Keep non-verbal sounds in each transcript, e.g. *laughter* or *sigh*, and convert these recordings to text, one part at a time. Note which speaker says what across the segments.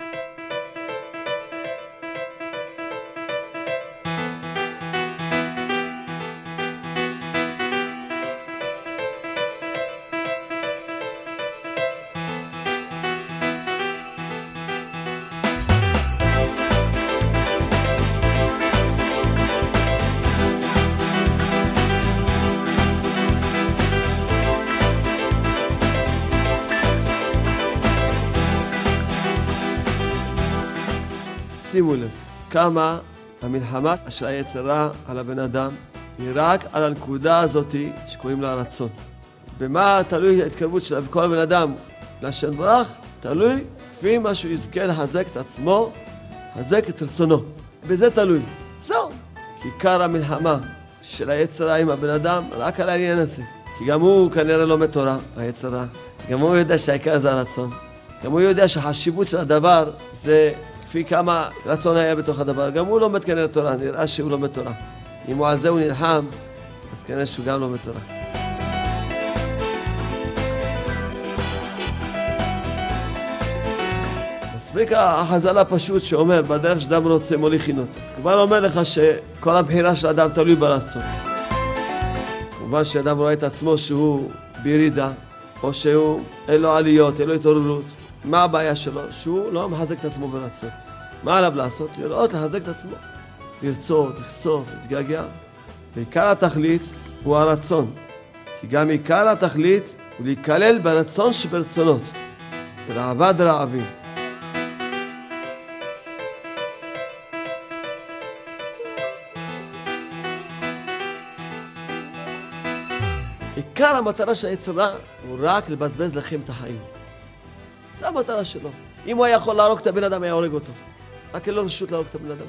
Speaker 1: שימו כמה המלחמה של היצרה על הבן אדם היא רק על הנקודה הזאתי שקוראים לה רצון. במה תלוי ההתקרבות של כל הבן אדם להשם ברך? תלוי כפי מה שהוא יזכה לחזק את עצמו, לחזק את רצונו. בזה תלוי. זהו. עיקר המלחמה של היצרה עם הבן אדם רק על העניין הזה. כי גם הוא כנראה לומד תורה, היצרה. גם הוא יודע שהעיקר זה הרצון. גם הוא יודע שהחשיבות של הדבר זה כפי כמה רצון היה בתוך הדבר. גם הוא לומד כנראה תורה, נראה שהוא לומד תורה. אם הוא על זה הוא נלחם, אז כנראה שהוא גם לומד תורה. מספיק החז"ל הפשוט שאומר, בדרך שאדם רוצה מוליכין אותו. כבר אומר לך שכל הבחירה של אדם תלוי ברצון. כמובן שאדם רואה את עצמו שהוא בירידה, או שהוא אין לו עליות, אין לו התעוררות. מה הבעיה שלו? שהוא לא מחזק את עצמו ברצון. מה עליו לעשות? לראות, לחזק את עצמו. לרצות, לחשוף, להתגעגע. ועיקר התכלית הוא הרצון. כי גם עיקר התכלית הוא להיכלל ברצון שברצונות. ולאהבה דרעבים. עיקר המטרה של היצרה הוא רק לבזבז לכם את החיים. זו המטרה שלו. אם הוא היה יכול להרוג את הבן אדם, היה הורג אותו. רק אין לו רשות להרוג את הבן אדם.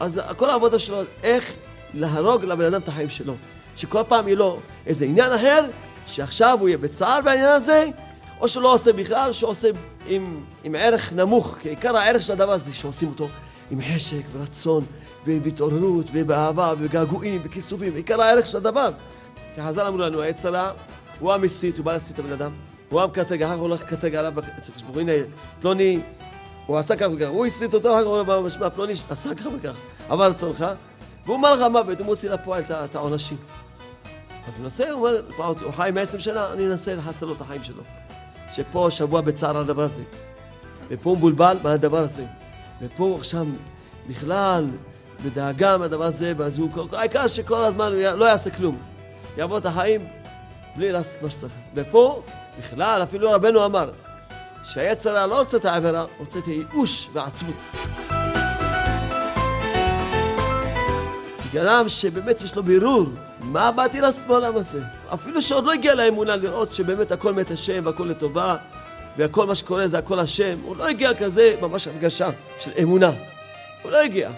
Speaker 1: אז כל העבודה שלו, איך להרוג לבן אדם את החיים שלו. שכל פעם יהיה לו איזה עניין אחר, שעכשיו הוא יהיה בצער בעניין הזה, או שהוא לא עושה בכלל, שהוא עושה עם, עם ערך נמוך, כי עיקר הערך של הדבר הזה שעושים אותו עם חשק ורצון והתעוררות ובאהבה ובגעגועים וכיסופים, עיקר הערך של הדבר. כי חז"ל אמרו לנו, העץ הוא המסית, הוא בא להסית את הבן אדם. הוא המקטרג, אחר כך הוא הולך לקטרג עליו אצל חשבון. הנה, פלוני, הוא עשה כך וכך, הוא הסריט אותו, אחר כך הוא אומר, משמע, פלוני עשה כך וכך, עבר רצונך, והוא אומר לך מוות, הוא מוציא לפועל את העונשים. אז הוא מנסה, הוא אומר, לפחות, הוא חי מעשר שנה, אני אנסה לחסל לו את החיים שלו. שפה שבוע בצער על הדבר הזה, ופה הוא מבולבל מהדבר הזה, ופה הוא עכשיו בכלל בדאגה מהדבר הזה, ואז הוא, העיקר שכל הזמן הוא לא יעשה כלום. יעבור את החיים בלי לעשות מה שצריך. ופה בכלל, אפילו רבנו אמר, שהיצר לא רוצה את העבירה, רוצה את הייאוש ועצבות. אדם שבאמת יש לו בירור, מה באתי לעשות בעולם הזה? אפילו שעוד לא הגיע לאמונה לראות שבאמת הכל מת השם והכל לטובה והכל מה שקורה זה הכל השם, הוא לא הגיע כזה ממש הרגשה של אמונה. הוא לא הגיע.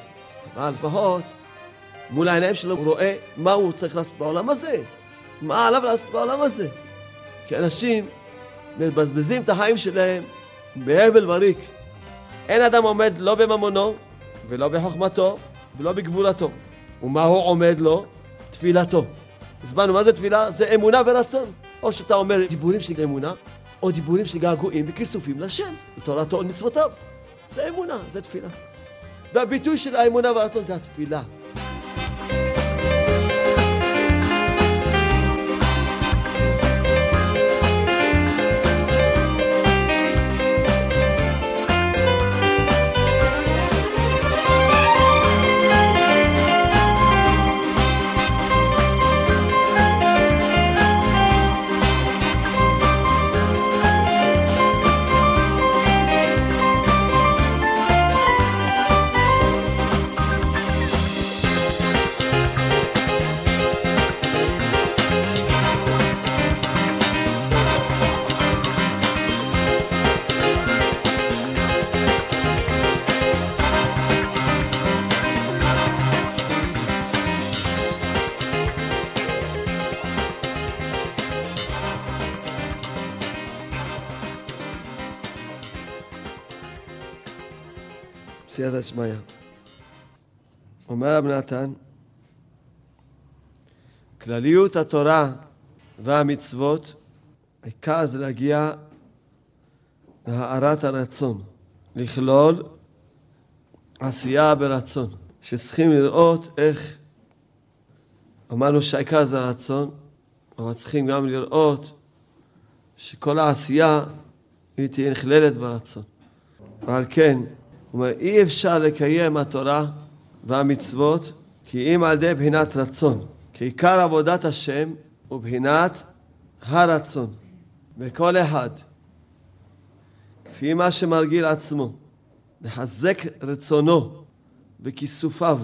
Speaker 1: אבל לפחות מול העיניים שלו הוא רואה מה הוא צריך לעשות בעולם הזה. מה עליו לעשות בעולם הזה. כי אנשים מבזבזים את החיים שלהם בהבל וריק. אין אדם עומד לא בממונו, ולא בחוכמתו, ולא בגבולתו. ומה הוא עומד לו? תפילתו. הסברנו מה זה תפילה? זה אמונה ורצון. או שאתה אומר דיבורים של אמונה, או דיבורים של געגועים וכיסופים לשם, לתורתו ולמצוותיו. זה אמונה, זה תפילה. והביטוי של האמונה והרצון זה התפילה. סייעתא דשמיא. אומר רב נתן, כלליות התורה והמצוות, העיקר זה להגיע להארת הרצון. לכלול עשייה ברצון, שצריכים לראות איך, אמרנו שהעיקר זה הרצון, אבל צריכים גם לראות שכל העשייה היא תהיה נכללת ברצון. ועל כן, הוא אומר, אי אפשר לקיים התורה והמצוות כי אם על ידי בחינת רצון. כי עיקר עבודת השם הוא בחינת הרצון. וכל אחד, כפי מה שמרגיל עצמו, לחזק רצונו וכיסופיו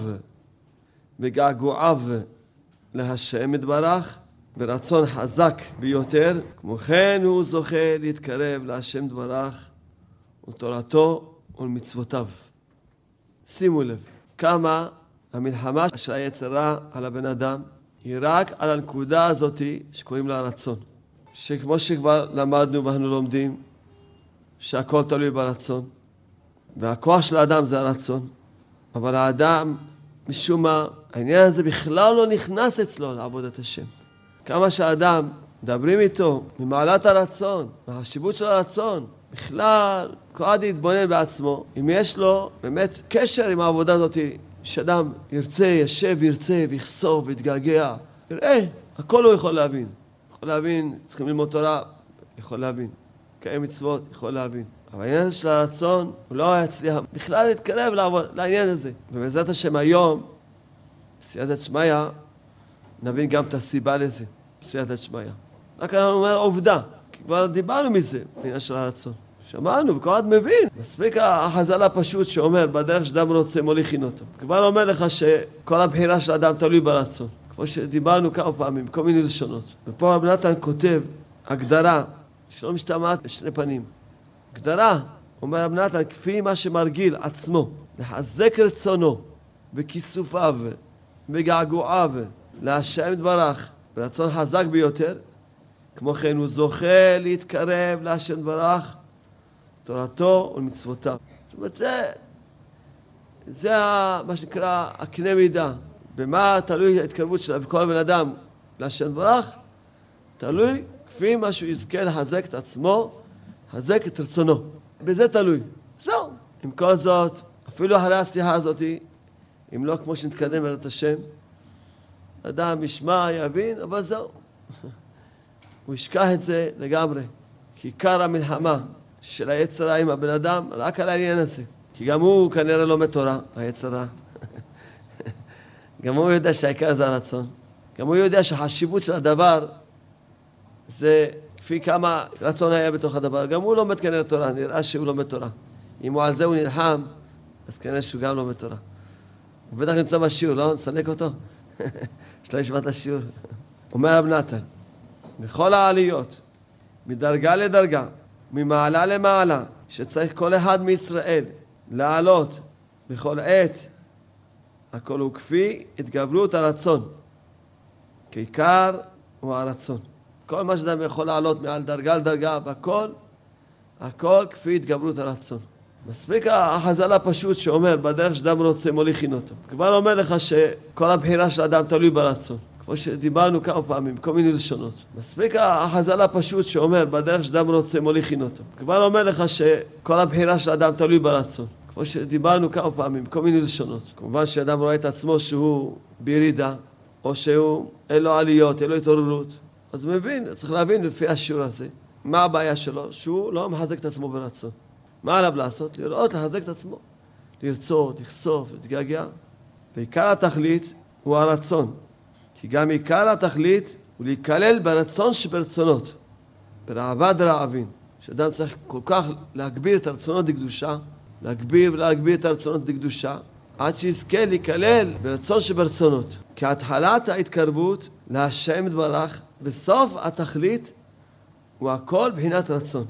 Speaker 1: וגעגועיו להשם יתברך, ברצון חזק ביותר, כמו כן הוא זוכה להתקרב להשם דברך ותורתו ולמצוותיו. שימו לב, כמה המלחמה של היצר רע על הבן אדם היא רק על הנקודה הזאתי שקוראים לה רצון. שכמו שכבר למדנו ואנחנו לומדים, שהכל תלוי ברצון, והכוח של האדם זה הרצון, אבל האדם, משום מה, העניין הזה בכלל לא נכנס אצלו לעבודת השם. כמה שהאדם, מדברים איתו ממעלת הרצון, מהחשיבות של הרצון, בכלל, כל אחד יתבונן בעצמו, אם יש לו באמת קשר עם העבודה הזאת, שאדם ירצה, ישב, ירצה, ויחשוף, ויתגעגע, יראה, הכל הוא יכול להבין. יכול להבין, צריכים ללמוד תורה, יכול להבין. קיים מצוות, יכול להבין. אבל העניין הזה של הרצון, הוא לא יצליח בכלל להתקרב לעניין הזה. ובעזרת השם היום, בסייעתא שמיא, נבין גם את הסיבה לזה, בסייעתא שמיא. רק אני אומר עובדה, כבר דיברנו מזה, בעניין של הרצון. שמענו, וכל אחד מבין. מספיק החז"ל הפשוט שאומר, בדרך שאדם רוצה מוליכין אותו. כבר אומר לך שכל הבחירה של האדם תלוי ברצון. כמו שדיברנו כמה פעמים, כל מיני לשונות. ופה רב נתן כותב הגדרה שלא משתמעת בשני פנים. הגדרה, אומר רב נתן, כפי מה שמרגיל עצמו, לחזק רצונו וכיסופיו וגעגועיו להשם יתברך ברצון חזק ביותר, כמו כן הוא זוכה להתקרב להשם יתברך תורתו ולמצוותיו. זאת אומרת, זה, זה מה שנקרא הקנה מידה. במה תלוי ההתקרבות של כל בן אדם להשם ברך? תלוי כפי מה שהוא יזכה לחזק את עצמו, לחזק את רצונו. בזה תלוי. זהו. עם כל זאת, אפילו אחרי השיחה הזאת, אם לא כמו שנתקדם בעזרת השם, אדם ישמע, יבין, אבל זהו. *laughs* הוא ישכח את זה לגמרי. כי עיקר המלחמה של היצר רע עם הבן אדם, רק על העניין הזה. כי גם הוא כנראה לומד תורה, היצר רע. *laughs* גם הוא יודע שהעיקר זה הרצון. גם הוא יודע שהחשיבות של הדבר זה כפי כמה רצון היה בתוך הדבר. גם הוא לומד כנראה תורה, נראה שהוא לומד תורה. אם הוא על זה הוא נלחם, אז כנראה שהוא גם לומד תורה. הוא בטח נמצא בשיעור, לא? נסלק אותו? *laughs* שלא ישמע את השיעור. *laughs* אומר רב נתן, בכל העליות, מדרגה לדרגה, ממעלה למעלה, שצריך כל אחד מישראל לעלות בכל עת, הכל הוא כפי התגברות הרצון. כי עיקר הוא הרצון. כל מה שאדם יכול לעלות מעל דרגה לדרגה והכל, הכל כפי התגברות הרצון. מספיק החז"ל הפשוט שאומר, בדרך שאדם רוצה מוליכין אותו. כבר אומר לך שכל הבחירה של האדם תלוי ברצון. כמו שדיברנו כמה פעמים, כל מיני לשונות. מספיק החז"ל הפשוט שאומר, בדרך שאדם רוצה מוליכין אותו. כבר אומר לך שכל הבחירה של האדם תלוי ברצון. כמו שדיברנו כמה פעמים, כל מיני לשונות. כמובן שאדם רואה את עצמו שהוא בירידה, או שהוא, אין לו עליות, אין לו התעוררות. אז מבין, צריך להבין לפי השיעור הזה, מה הבעיה שלו, שהוא לא מחזק את עצמו ברצון. מה עליו לעשות? לראות, לחזק את עצמו. לרצות, לכסוף, להתגעגע. ועיקר התכלית הוא הרצון. כי גם עיקר התכלית הוא להיכלל ברצון שברצונות, ברעבה דרעבין, שאדם צריך כל כך להגביר את הרצונות לקדושה, להגביר ולהגביר את הרצונות לקדושה, עד שיזכה להיכלל ברצון שברצונות. כי התחלת ההתקרבות להשם יתברך, בסוף התכלית הוא הכל בחינת רצון.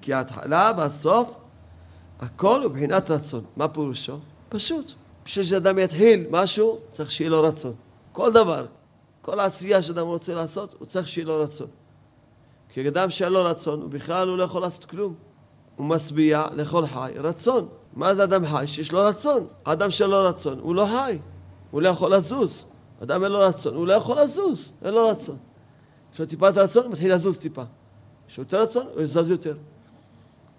Speaker 1: כי ההתחלה והסוף, הכל הוא בחינת רצון. מה פירושו? פשוט. בשביל שאדם יתחיל משהו, צריך שיהיה לו רצון. כל דבר, כל העשייה שאדם רוצה לעשות, הוא צריך שיהיה לו רצון. כי אדם שאין לו רצון, הוא בכלל הוא לא יכול לעשות כלום. הוא משביע לכל חי רצון. מה זה אדם חי? שיש לו רצון. אדם שאין לו רצון, הוא לא חי. הוא לא יכול לזוז. אדם אין לו רצון, הוא לא יכול לזוז, אין לו רצון. יש לו טיפת רצון, הוא מתחיל לזוז טיפה. יש לו יותר רצון, הוא יזז יותר.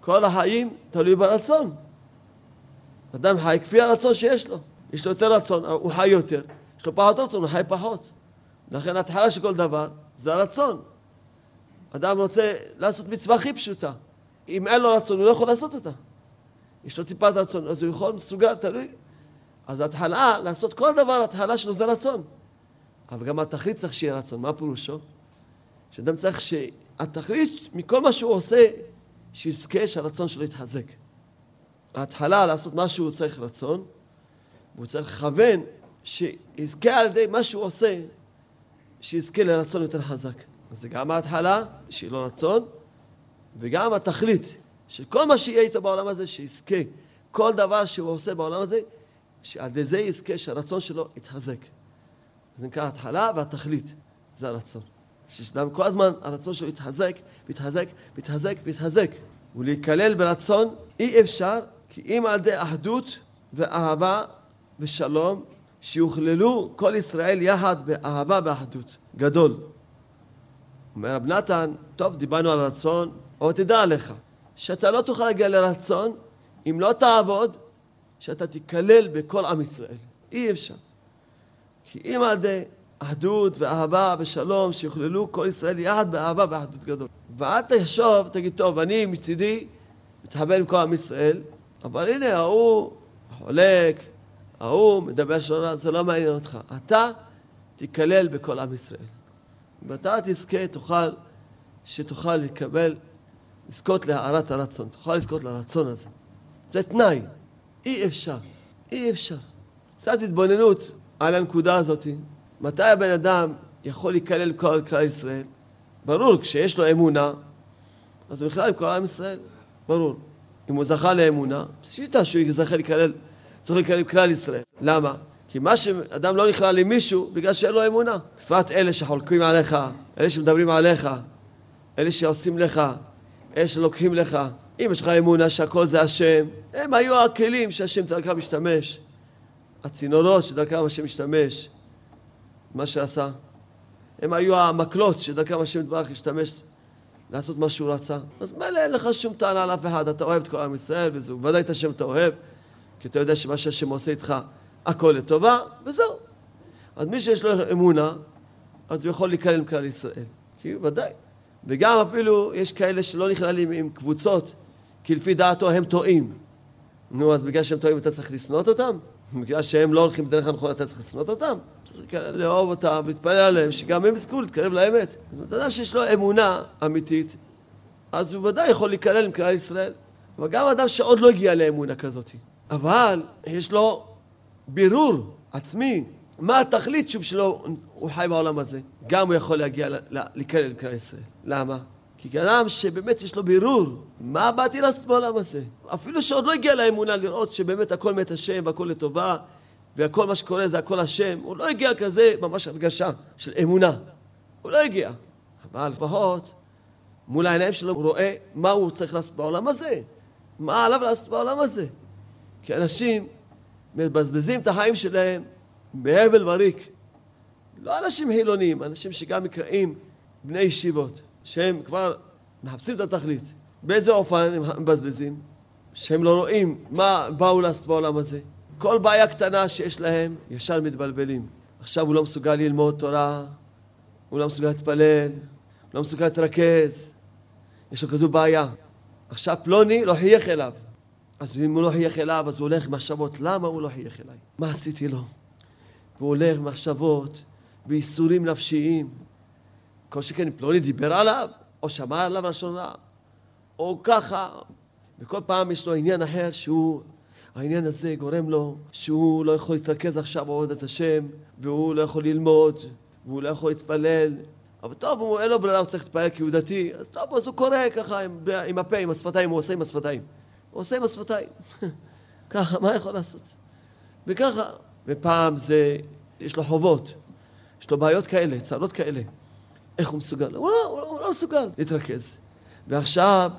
Speaker 1: כל החיים תלוי ברצון. אדם חי כפי הרצון שיש לו. יש לו יותר רצון, הוא חי יותר. יש לו פחות רצון, הוא חי פחות. לכן ההתחלה של כל דבר זה הרצון. אדם רוצה לעשות מצווה הכי פשוטה. אם אין לו רצון, הוא לא יכול לעשות אותה. יש לו טיפת רצון, אז הוא יכול, מסוגל, תלוי. אז ההתחלה, לעשות כל דבר, ההתחלה שלו זה רצון. אבל גם התכלית צריך שיהיה רצון. מה פירושו? שאדם צריך שהתכלית מכל מה שהוא עושה, שיזכה שהרצון שלו יתחזק. ההתחלה לעשות משהו הוא צריך רצון, והוא צריך לכוון שיזכה על ידי מה שהוא עושה, שיזכה לרצון יותר חזק. אז זה גם ההתחלה, שיהיה לו רצון, וגם התכלית של כל מה שיהיה איתו בעולם הזה, שיזכה. כל דבר שהוא עושה בעולם הזה, שעל ידי זה יזכה שהרצון שלו יתחזק. זה נקרא ההתחלה והתכלית, זה הרצון. שאדם כל הזמן הרצון שלו יתחזק, יתחזק, יתחזק ויתחזק. ולהיכלל ברצון אי אפשר, כי אם על ידי אחדות ואהבה ושלום, שיוכללו כל ישראל יחד באהבה ואחדות. גדול. אומר רב נתן, טוב, דיברנו על רצון, אבל תדע לך, שאתה לא תוכל להגיע לרצון אם לא תעבוד, שאתה תיכלל בכל עם ישראל. אי אפשר. כי אם על ידי אחדות ואהבה ושלום שיוכללו כל ישראל יחד באהבה ואחדות גדול. ואל תחשוב, תגיד, טוב, אני מצידי מתחבר עם כל עם ישראל, אבל הנה, ההוא חולק, ההוא מדבר שונה, זה לא מעניין אותך. אתה תיכלל בכל עם ישראל. ואתה תזכה, תוכל, שתוכל לקבל, לזכות להערת הרצון, תוכל לזכות לרצון הזה. זה תנאי, אי אפשר, אי אפשר. קצת התבוננות על הנקודה הזאת. מתי הבן אדם יכול להיכלל כל כלל ישראל? ברור, כשיש לו אמונה, אז הוא נכלל עם כל עם ישראל, ברור. אם הוא זכה לאמונה, פשיטה שהוא יזכה להיכלל, צריך עם כלל ישראל. למה? כי מה שאדם לא נכלל למישהו, בגלל שאין לו אמונה. בפרט אלה שחולקים עליך, אלה שמדברים עליך, אלה שעושים לך, אלה שלוקחים לך. אם יש לך אמונה שהכל זה השם, הם היו הכלים שהשם דרכם משתמש. הצינורות שדרכם השם משתמש. מה שעשה. הם היו המקלות שדרכם השם יתברך השתמש לעשות מה שהוא רצה. אז מילא אין לך שום טענה על אף אחד, אתה אוהב את כל עם ישראל וזהו. ודאי את השם אתה אוהב, כי אתה יודע שמה שהשם עושה איתך הכל לטובה, וזהו. אז מי שיש לו אמונה, אז הוא יכול להיכלל עם כלל ישראל. כי ודאי. וגם אפילו יש כאלה שלא נכללים עם קבוצות, כי לפי דעתו הם טועים. נו, אז בגלל שהם טועים אתה צריך לשנוא אותם? בגלל שהם לא הולכים בדרך הנכונה אתה צריך לשנוא אותם? צריך לאהוב אותם, להתפלל עליהם, שגם הם יזכו להתקרב לאמת. זאת אומרת, אדם שיש לו אמונה אמיתית, אז הוא ודאי יכול להיכלל עם כלל ישראל. אבל גם אדם שעוד לא הגיע לאמונה כזאת. אבל יש לו בירור עצמי, מה התכלית שוב שלו הוא חי בעולם הזה. גם הוא יכול להגיע עם כלל ישראל. למה? כי אדם שבאמת יש לו בירור, מה באתי לעשות בעולם הזה? אפילו שעוד לא הגיע לאמונה לראות שבאמת הכל מת השם והכל לטובה וכל מה שקורה זה הכל השם, הוא לא הגיע כזה ממש הרגשה של אמונה. הוא לא הגיע. אבל לפחות מול העיניים שלו הוא רואה מה הוא צריך לעשות בעולם הזה. מה עליו לעשות בעולם הזה. כי אנשים מבזבזים את החיים שלהם בהבל וריק. לא אנשים חילונים, אנשים שגם נקראים בני ישיבות, שהם כבר מחפשים את התכלית. באיזה אופן הם מבזבזים? שהם לא רואים מה באו לעשות בעולם הזה. כל בעיה קטנה שיש להם, ישר מתבלבלים. עכשיו הוא לא מסוגל ללמוד תורה, הוא לא מסוגל להתפלל, הוא לא מסוגל להתרכז, יש לו כזו בעיה. עכשיו פלוני לא חייך אליו. אז אם הוא לא חייך אליו, אז הוא הולך עם מחשבות, למה הוא לא חייך אליי? מה עשיתי לו? והוא הולך עם מחשבות, בייסורים נפשיים. כל שכן פלוני דיבר עליו, או שמע עליו לשון רע, או ככה. וכל פעם יש לו עניין אחר שהוא העניין הזה גורם לו שהוא לא יכול להתרכז עכשיו בעבודת השם, והוא לא יכול ללמוד, והוא לא יכול להתפלל. אבל טוב, הוא, אין לו ברירה, הוא צריך להתפלל כי הוא דתי, אז טוב, אז הוא קורא ככה עם, עם הפה, עם השפתיים, הוא עושה עם השפתיים. עושה עם השפתיים. *laughs* ככה, מה יכול לעשות? וככה, ופעם זה, יש לו חובות, יש לו בעיות כאלה, צרות כאלה. איך הוא מסוגל? הוא לא, הוא לא, הוא לא מסוגל להתרכז. ועכשיו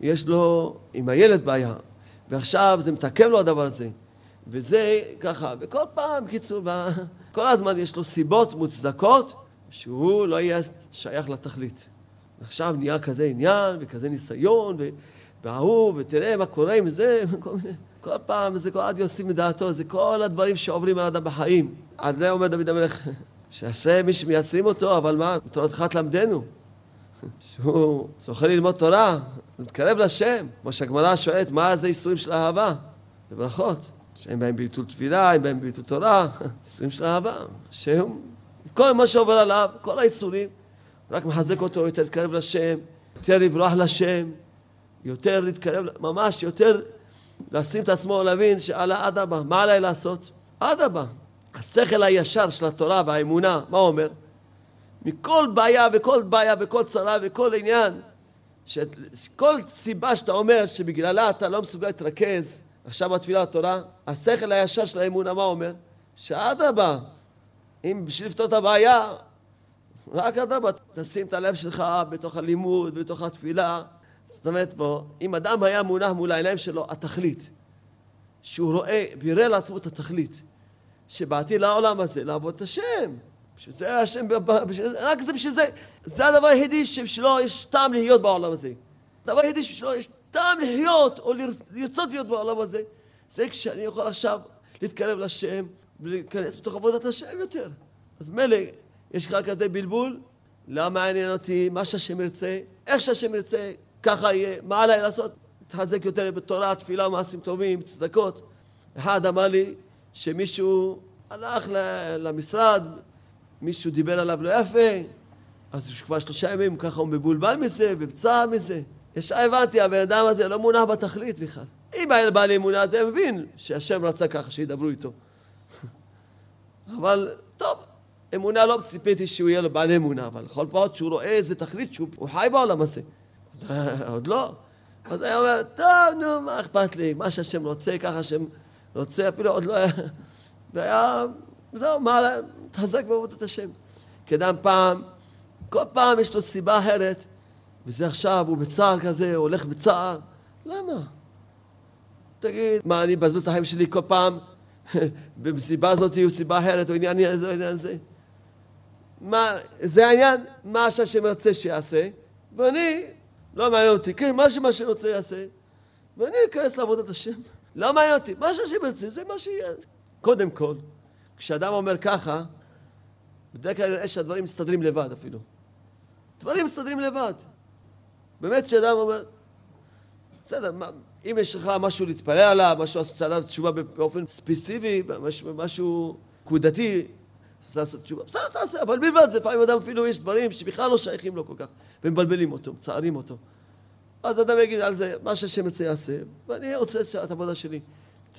Speaker 1: יש לו עם הילד בעיה, ועכשיו זה מתעכב לו הדבר הזה. וזה ככה, וכל פעם, בקיצור, *laughs* כל הזמן יש לו סיבות מוצדקות שהוא לא יהיה שייך לתכלית. עכשיו נהיה כזה עניין וכזה ניסיון, ו... וההוא, ותראה מה קורה עם זה, *laughs* כל מיני... כל פעם זה כל עד יוצאים מדעתו, זה כל הדברים שעוברים על אדם בחיים. על זה אומר דוד המלך, *laughs* שהשם מי שמייסרים אותו, אבל מה, תורתך תלמדנו. *laughs* שהוא זוכה ללמוד תורה, מתקרב לשם, כמו שהגמרא שואלת, מה זה איסורים של אהבה? זה ברכות. שאין בהם ביטול תפילה, אין בהם ביטול תורה, איסורים של אהבה. שהוא, כל מה שעובר עליו, כל האיסורים, רק מחזק אותו יותר להתקרב לשם, יותר לברוח לשם, יותר להתקרב, ממש יותר לשים את עצמו, להבין שאללה אדרבה, מה עליי לעשות? אדרבה. השכל הישר של התורה והאמונה, מה אומר? מכל בעיה וכל בעיה וכל צרה וכל עניין, שכל סיבה שאתה אומר שבגללה אתה לא מסוגל להתרכז עכשיו בתפילה התורה, השכל הישר של האמונה, מה אומר? שאדרבה, אם בשביל לפתור את הבעיה, רק אדרבה, תשים את הלב שלך בתוך הלימוד, בתוך התפילה. זאת אומרת פה, אם אדם היה מונח מול העיניים שלו, התכלית, שהוא רואה, בירר לעצמו את התכלית, שבאתי לעולם הזה לעבוד את השם. בשביל זה השם, רק זה בשביל זה, זה הדבר היחידי שבשבילו יש טעם להיות בעולם הזה. הדבר היחידי שבשבילו יש טעם לחיות או לרצות להיות בעולם הזה, זה כשאני יכול עכשיו להתקרב לשם ולהיכנס בתוך עבודת השם יותר. אז מילא, יש לך כזה בלבול, לא מעניין אותי מה שהשם ירצה, איך שהשם ירצה, ככה יהיה, מה עליי לעשות? תחזק יותר בתורה, תפילה, מעשים טובים, צדקות. אחד אמר לי שמישהו הלך למשרד, מישהו דיבר עליו לא יפה, אז כבר שלושה ימים ככה הוא מבולבל מזה ובצער מזה. ישר הבנתי, הבן אדם הזה לא מונח בתכלית בכלל. אם היה בעל אמונה, אז הוא מבין שהשם רצה ככה, שידברו איתו. *laughs* אבל, טוב, אמונה לא ציפיתי שהוא יהיה לו בעל אמונה, אבל לכל פעם שהוא רואה איזה תכלית שהוא חי בעולם הזה. *laughs* עוד לא. אז היה אומר, טוב, נו, מה אכפת לי? מה שהשם רוצה, ככה השם רוצה, אפילו עוד לא היה... *laughs* והיה, זהו, מה, תחזק בעבודת השם. כי אדם פעם, כל פעם יש לו סיבה אחרת, וזה עכשיו, הוא בצער כזה, הוא הולך בצער. למה? תגיד, מה, אני אבזבז את החיים שלי כל פעם, *laughs* במסיבה הזאת או סיבה אחרת, או עניין הזה או עניין הזה? מה, זה העניין, מה שהשם רוצה שיעשה, ואני, לא מעניין אותי, כן, מה שמה שרוצה יעשה, ואני אכנס לעבודת השם. *laughs* לא מעניין אותי, מה שהשם רוצה, זה מה שיהיה. קודם כל, כשאדם אומר ככה, בדרך כלל נראה שהדברים מסתדרים לבד אפילו. דברים מסתדרים לבד. באמת שאדם אומר, בסדר, מה, אם יש לך משהו להתפלל עליו, משהו לעשות עליו תשובה באופן ספציפי, משהו, משהו נקודתי, לעשות תשובה, בסדר, תעשה, אבל בלבד זה, לפעמים אדם אפילו יש דברים שבכלל לא שייכים לו כל כך, ומבלבלים אותו, מצערים אותו. אז אדם יגיד על זה, מה שהשם יצא יעשה, ואני רוצה את העבודה שלי.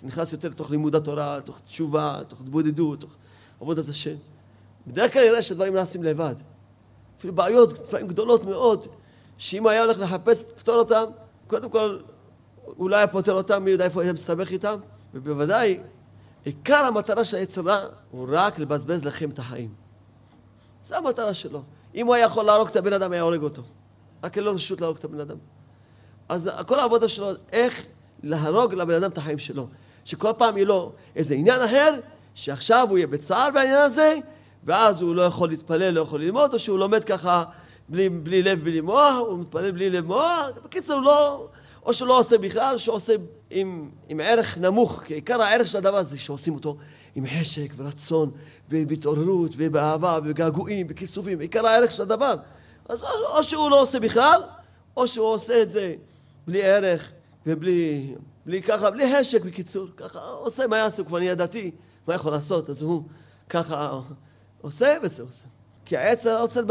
Speaker 1: נכנס יותר לתוך לימוד התורה, לתוך תשובה, לתוך התבודדות, לתוך עבודת השם. בדרך כלל יראה שהדברים נעשים לבד. אפילו בעיות, לפעמים גדולות מאוד, שאם היה הולך לחפש לפתור אותם, קודם כל, אולי היה פותר אותם, מי יודע איפה היה מסתבך איתם, ובוודאי, עיקר המטרה של היצרה הוא רק לבזבז לכם את החיים. זו המטרה שלו. אם הוא היה יכול להרוג את הבן אדם, היה הורג אותו. רק אין לו רשות להרוג את הבן אדם. אז כל העבודה שלו, איך להרוג לבן אדם את החיים שלו. שכל פעם יהיה לו איזה עניין אחר, שעכשיו הוא יהיה בצער בעניין הזה, ואז הוא לא יכול להתפלל, לא יכול ללמוד, או שהוא לומד ככה בלי, בלי לב, בלי מוח, הוא מתפלל בלי לב מוח, בקיצור, לא, או שהוא לא עושה בכלל, שהוא עושה עם, עם ערך נמוך, כי עיקר הערך של הדבר הזה שעושים אותו עם חשק ורצון והתעוררות ובאהבה וגעגועים וכיסופים, עיקר הערך של הדבר. אז או, או שהוא לא עושה בכלל, או שהוא עושה את זה בלי ערך ובלי בלי ככה, בלי חשק בקיצור, ככה עושה מה יעשה, הוא כבר נהיה דתי, מה יכול לעשות? אז הוא ככה עושה וזה עושה. כי העץ רוצה,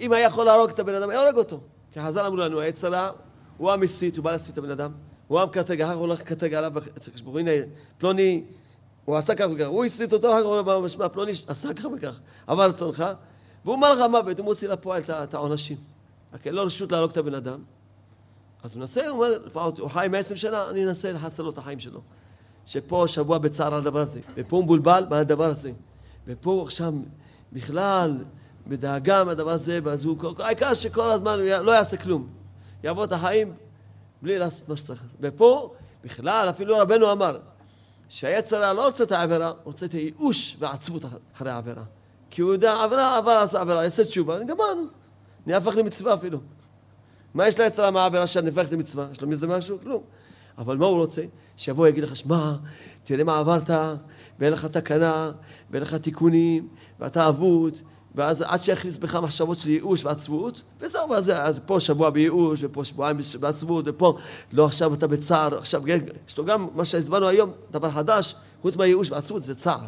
Speaker 1: אם היה יכול להרוג את הבן אדם, היה הורג אותו. כי חז"ל אמרו לנו, העץ הרע הוא המסית, הוא בא להסית את הבן אדם, הוא המקטרג, אחר כך הולך לקטרג עליו אצל חשבון, הנה, פלוני, הוא עשה כך וכך, הוא הסית אותו, אחר כך הוא אומר, משמע, פלוני עשה כך וכך, עבר רצונך, והוא אומר לך מוות, הוא מוציא לפועל את העונשים. אין לו רשות להרוג את הבן אדם. אז הוא מנסה, הוא אומר, לפחות הוא חי מעשרים שנה, אני אנסה לחסל לו את החיים שלו. שפה שבוע בצער על הדבר הזה, ופה הוא מבולבל מהדבר הזה, ופה עכשיו בכלל בדאגה מהדבר הזה, ואז הוא, העיקר שכל הזמן הוא לא יעשה כלום. יעבור את החיים בלי לעשות מה שצריך. ופה בכלל, אפילו רבנו אמר, שהיצר לא רוצה את העבירה, הוא רוצה את הייאוש והעצבות אחרי העבירה. כי הוא יודע, עבירה, עבר עשה עבירה, יעשה תשובה, גמרנו. נהפך למצווה אפילו. מה יש ליצר המעבר אשר נפח למצווה? יש לו מזה משהו? כלום. אבל מה הוא רוצה? שיבוא ויגיד לך, שמע, תראה מה עברת, ואין לך תקנה, ואין לך תיקונים, ואתה אבוד, ואז עד שיכניס בך מחשבות של ייאוש ועצבות, וזהו, ואז אז פה שבוע בייאוש, ופה שבועיים בעצבות, ופה, לא, עכשיו אתה בצער, עכשיו, יש לו גם מה שהסברנו היום, דבר חדש, חוץ מהייאוש ועצבות, זה צער.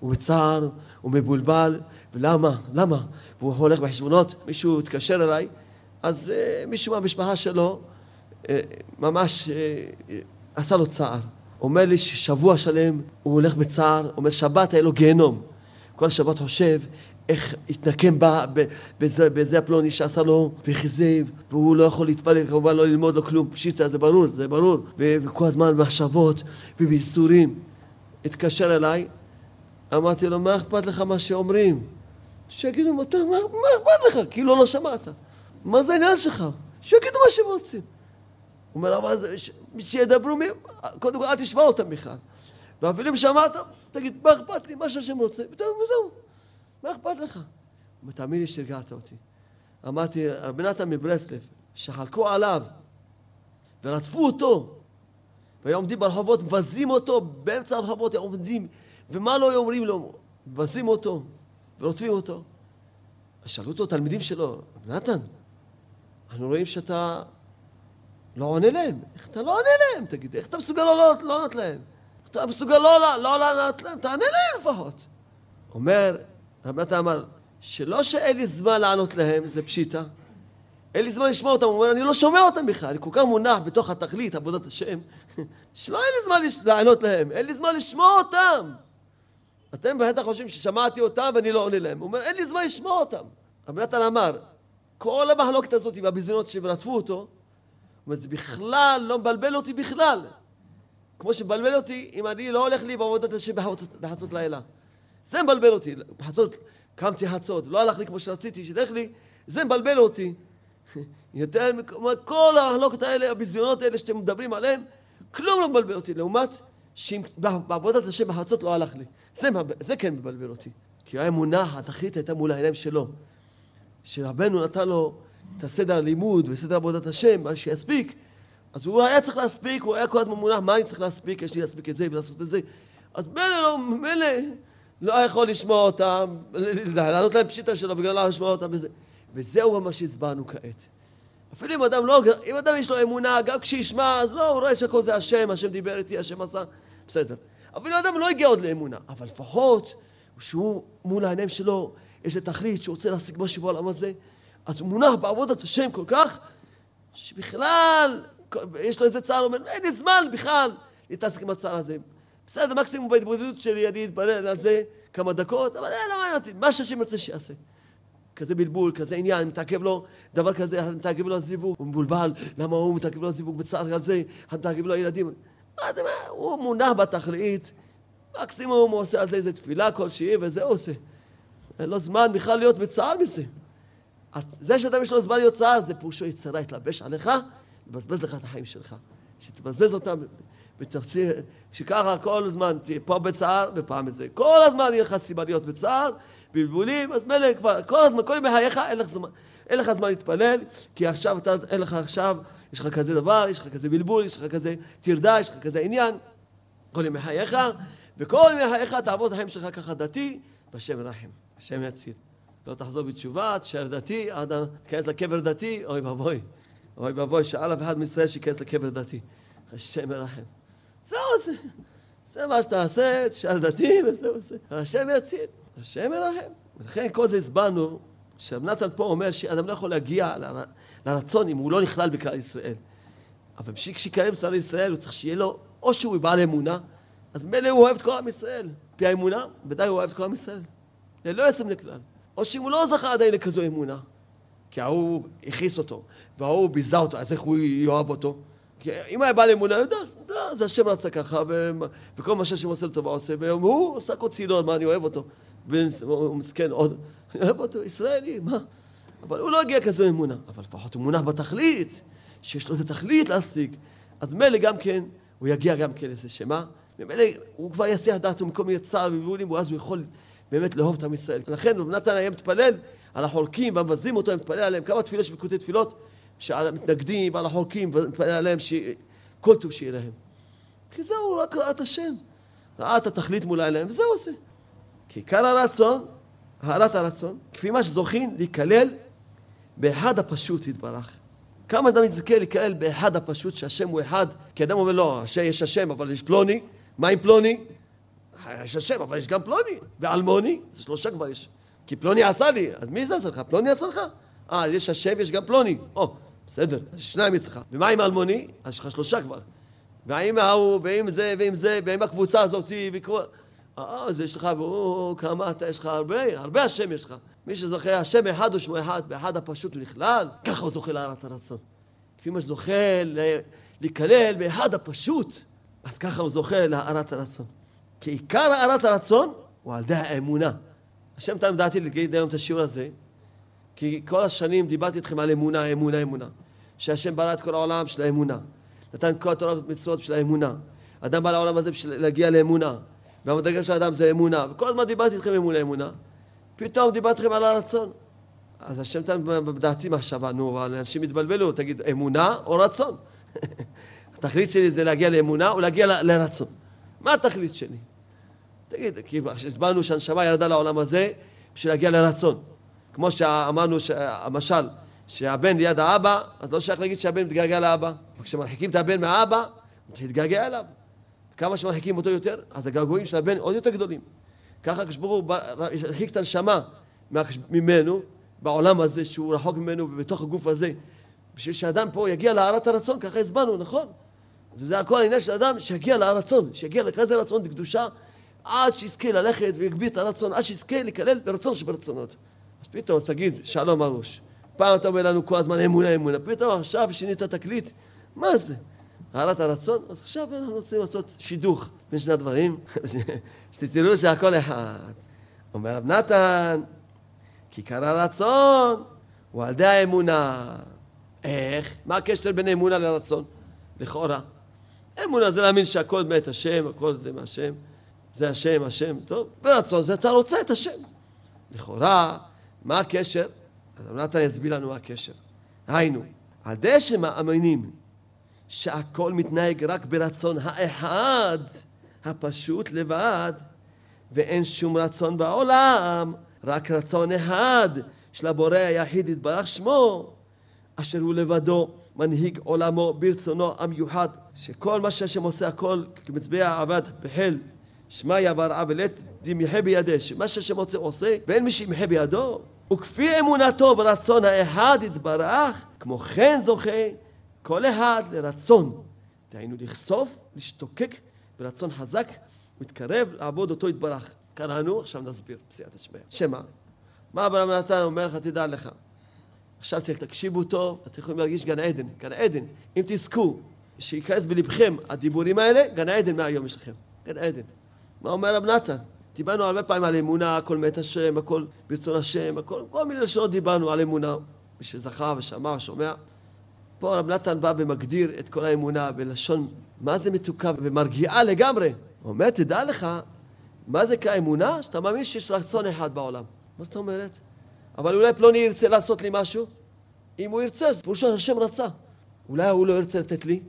Speaker 1: הוא בצער, הוא מבולבל, ולמה? למה? והוא הולך בחשבונות, מישהו התקשר אליי, אז uh, מישהו מהמשפחה שלו uh, ממש uh, עשה לו צער. אומר לי ששבוע שלם הוא הולך בצער, אומר שבת היה לו גיהנום. כל השבת חושב איך התנקם בה, בזה, בזה הפלוני שעשה לו וכיזב, והוא לא יכול להתפלל, כמובן לא ללמוד לו כלום, פשיטה, זה ברור, זה ברור, וכל הזמן מחשבות ובייסורים. התקשר אליי, אמרתי לו, מה אכפת לך מה שאומרים? שיגידו, מה, מה, אכפת לך? כאילו לא שמעת. מה זה העניין שלך? שיגידו מה שהם רוצים. הוא אומר, אבל שידברו, קודם כל אל תשמע אותם בכלל. ואפילו אם שמעת, תגיד, מה אכפת לי? מה שהשם רוצה. וזהו, מה אכפת לך? ותאמין לי שהרגעת אותי. אמרתי, רבי נתן מברסלב, שחלקו עליו ורדפו אותו, והיו עומדים ברחובות, מבזים אותו, באמצע הרחובות עומדים, ומה לא אומרים לו? מבזים אותו ורודפים אותו. שאלו אותו תלמידים שלו, רבי נתן, אנחנו רואים שאתה לא עונה להם. איך אתה לא עונה להם? תגיד, איך אתה מסוגל לא לענות לא, לא להם? אתה מסוגל לא, לא, לא לענות להם? תענה להם לפחות. אומר, רבי נתן אמר, שלא שאין לי זמן לענות להם, זה פשיטה. אין לי זמן לשמוע אותם, הוא אומר, אני לא שומע אותם בכלל, אני כל כך מונח בתוך התכלית, עבודת השם, *laughs* שלא אין לי זמן לענות להם, אין לי זמן לשמוע אותם. אתם בטח חושבים ששמעתי אותם ואני לא עונה להם. הוא אומר, אין לי זמן לשמוע אותם. רבי נתן אמר, כל המחלוקת הזאת והביזיונות שרדפו אותו, זה בכלל לא מבלבל אותי בכלל. כמו שמבלבל אותי אם אני לא הולך לי בעבודת השם בחצות לילה. זה מבלבל אותי. בחצות קמתי חצות, לא הלך לי כמו שרציתי, שילך לי, זה מבלבל אותי. *laughs* יותר מכל המחלוקת האלה, הביזיונות האלה שאתם מדברים עליהם, כלום לא מבלבל אותי. לעומת שבעבודת השם בחצות לא הלך לי. זה, זה כן מבלבל אותי. כי האמונה, התכלית הייתה מול העיניים שלו. שרבנו נתן לו את הסדר הלימוד וסדר עבודת השם, מה שיספיק, אז הוא היה צריך להספיק, הוא היה כל הזמן מונח, מה אני צריך להספיק? יש לי להספיק את זה ולעשות את זה. אז מילא לא, מילא לא יכול לשמוע אותם, לענות להם פשיטה שלו וגם לא לשמוע אותם וזה. וזהו מה שהסברנו כעת. אפילו אם אדם לא, אם אדם יש לו אמונה, גם כשישמע, אז לא, הוא רואה שהכל זה השם, השם דיבר איתי, השם עשה, בסדר. אם אדם לא הגיע עוד לאמונה, אבל לפחות שהוא מול העיניים שלו, יש לו תכלית שהוא רוצה להשיג משהו בעולם הזה, אז הוא מונח בעבודת השם כל כך, שבכלל, יש לו איזה צער, הוא אומר, אין לי זמן בכלל להתעסק עם הצער הזה. בסדר, מקסימום בהתבודדות שלי אני אתפלל על זה כמה דקות, אבל אין, לא מעניין אותי, מה שהשם רוצה שיעשה. כזה בלבול, כזה עניין, מתעכב לו דבר כזה, מתעכב לו הזיווג, הוא מבולבל, למה הוא מתעכב לו הזיווג בצער על זה, מתעכב לו הילדים. מה זה, מה, הוא מונח בתכלית, מקסימום הוא עושה על זה איזה תפילה כלשהי, וזה הוא עושה. אין לו זמן בכלל להיות בצער מזה. זה שאדם יש לו זמן להיות צער, זה פירושו יצרה יתלבש עליך, לבזבז לך את החיים שלך. שתבזבז אותם ותפציר, שככה כל הזמן תהיה פה בצער ופעם בזה. כל הזמן יהיה לך סיבה להיות בצער, בלבולים, אז מילא כבר, כל הזמן, כל ימי חייך אין לך זמן, אין לך זמן להתפלל, כי עכשיו אתה, אין לך עכשיו, יש לך כזה דבר, יש לך כזה בלבול, יש לך כזה טרדה, יש לך כזה עניין, כל ימי חייך, וכל ימי חייך תעבור את החיים שלך ככה דתי, והשם ירחם, השם יציל. לא תחזור בתשובה, תשאר דתי, אדם, תיכנס לקבר דתי, אוי ואבוי. אוי ואבוי, שאל אף אחד מישראל שייכנס לקבר דתי. השם ירחם. זהו זה. זה מה שתעשה, תשאל דתי, וזהו זה. השם יציל, השם ירחם. ולכן כל זה הסברנו, שרב נתן פה אומר שאדם לא יכול להגיע לרצון אם הוא לא נכלל בכלל ישראל. אבל בשביל שיקיים שר ישראל, הוא צריך שיהיה לו, או שהוא בעל אמונה, אז מילא הוא אוהב את כל עם ישראל. פי האמונה, ודאי הוא אוהב את כל עם ישראל. ללא עצם לכלל. או שאם הוא לא זכה עדיין לכזו אמונה, כי ההוא הכעיס אותו, וההוא ביזה אותו, אז איך הוא יאהב אותו? כי אם היה בעל אמונה, הוא יודע, לא, זה השם רצה ככה, וכל מה שהשם עושה לטובה עושה, והוא עושה כל צינון, מה, אני אוהב אותו. הוא מסכן עוד, אני אוהב אותו, ישראלי, מה? אבל הוא לא הגיע כזו אמונה, אבל לפחות הוא מונח בתכלית, שיש לו איזה תכלית להשיג. אז מילא גם כן, הוא יגיע גם כן לזה שמה? ממילא הוא כבר יסיח דעתו מכל מיני צער ובלבולים, ואז הוא יכול באמת לאהוב את עם ישראל. לכן רב נתן היה מתפלל על החולקים והמבזים אותו, מתפלל עליהם כמה תפילות שבקוטי תפילות, שעל המתנגדים ועל החולקים, ומתפלל עליהם שכל טוב שיהיה להם. כי זהו, רק ראה את השם. ראה את התכלית מול העיניים, וזהו זה. כי עיקר הרצון, הערת הרצון, כפי מה שזוכים להיכלל באחד הפשוט יתברך. כמה אדם יזכה להיכלל באחד הפשוט, שהשם הוא אחד, כי אדם אומר לא, יש השם אבל יש פלוני, מה עם פלוני? יש השם אבל יש גם פלוני, ואלמוני, זה שלושה כבר יש. כי פלוני עשה לי, אז מי זה עשה לך? פלוני עשה לך? אה, יש השם ויש גם פלוני. או, בסדר, אז שניים אצלך. ומה עם אלמוני? אז יש לך שלושה כבר. והאם ההוא, ואם זה, ואם זה, ואם הקבוצה הזאתי, וכל... אה, אז יש לך, או, כמה אתה, יש לך הרבה, הרבה השם יש לך. מי שזוכה, השם אחד הוא שמו אחד, באחד הפשוט הוא ככה הוא זוכה לארץ הרצון. כפי מה שזוכה להיכלל באחד הפשוט, אז ככה הוא זוכה לארץ הרצון. כי עיקר הארת הרצון הוא על ידי האמונה. השם תמיד דעתי להגיד היום את השיעור הזה, כי כל השנים דיברתי איתכם על אמונה, אמונה, אמונה. שהשם ברא את כל העולם של האמונה. נתן כל התורה ומצוות של האמונה. אדם בא לעולם הזה בשביל להגיע לאמונה. והמדרגה של האדם זה אמונה. וכל הזמן דיברתי איתכם אמונה, אמונה. פתאום דיברתי איתכם על הרצון. אז השם תמיד בדעתי מחשבה, נו, אבל אנשים התבלבלו, תגיד, אמונה או רצון? *laughs* התכלית שלי זה להגיע לאמונה או להגיע לרצון. מה התכלית שלי? תגיד, כי הסברנו שהנשמה ירדה לעולם הזה בשביל להגיע לרצון. כמו שאמרנו, המשל, שהבן ליד האבא, אז לא שייך להגיד שהבן מתגעגע לאבא. וכשמרחיקים את הבן מהאבא, הוא מתחיל להתגעגע אליו. כמה שמרחיקים אותו יותר, אז הגעגועים של הבן עוד יותר גדולים. ככה כשברוך הוא הרחיק את הנשמה ממנו, בעולם הזה שהוא רחוק ממנו ובתוך הגוף הזה. בשביל שאדם פה יגיע להערת הרצון, ככה הסברנו, נכון? וזה הכל העניין של אדם שיגיע לרצון, שיגיע לכזה רצון לקדושה, עד שיזכה ללכת ויגביר את הרצון, עד שיזכה לקלל ברצון שברצונות. אז פתאום תגיד, שלום ארוש, פעם אתה אומר לנו כל הזמן אמונה אמונה, פתאום עכשיו שינית תקליט, מה זה? הערת הרצון? אז עכשיו אנחנו רוצים לעשות שידוך בין שני הדברים, *laughs* שתראו שהכל אחד. אומר רב נתן, כיכר הרצון הוא על ידי האמונה. איך? מה הקשר בין אמונה לרצון? לכאורה. אמונה זה להאמין שהכל מת השם, הכל זה מהשם, זה השם, השם, טוב, ורצון זה אתה רוצה את השם. לכאורה, מה הקשר? אז נתן יסביר לנו מה הקשר. היינו, על ידי שמאמינים שהכל מתנהג רק ברצון האחד, הפשוט לבד, ואין שום רצון בעולם, רק רצון אחד של הבורא היחיד יתברך שמו, אשר הוא לבדו מנהיג עולמו ברצונו המיוחד, שכל מה שהשם עושה הכל כמצביע עבד בחיל שמיא ברעה ולית דמיחה בידי, שמה שהשם רוצה עושה ואין מי שימחה בידו, וכפי אמונתו ברצון האחד יתברך, כמו כן זוכה כל אחד לרצון, דהיינו לחשוף, להשתוקק ברצון חזק, מתקרב לעבוד אותו יתברך. קראנו, עכשיו נסביר, פסיעת השמע. שמה? מה אברהם נתן אומר לך, תדע לך. עכשיו תקשיבו טוב, אתם יכולים להרגיש גן עדן, גן עדן. אם תזכו, שייכנס בלבכם הדיבורים האלה, גן עדן מהיום יש לכם. גן עדן. מה אומר רב נתן? דיברנו הרבה פעמים על אמונה, הכל מת השם, הכל ברצון השם, הכל, כל מיני לשונות דיברנו על אמונה. מי שזכה ושמע ושומע. פה רב נתן בא ומגדיר את כל האמונה בלשון, מה זה מתוקה ומרגיעה לגמרי. הוא אומר, תדע לך, מה זה כאמונה? שאתה מאמין שיש רצון אחד בעולם. מה זאת אומרת? אבל אולי פלוני ירצה לעשות לי משהו? אם הוא ירצה, אז פירושו השם רצה. אולי הוא לא ירצה לתת לי?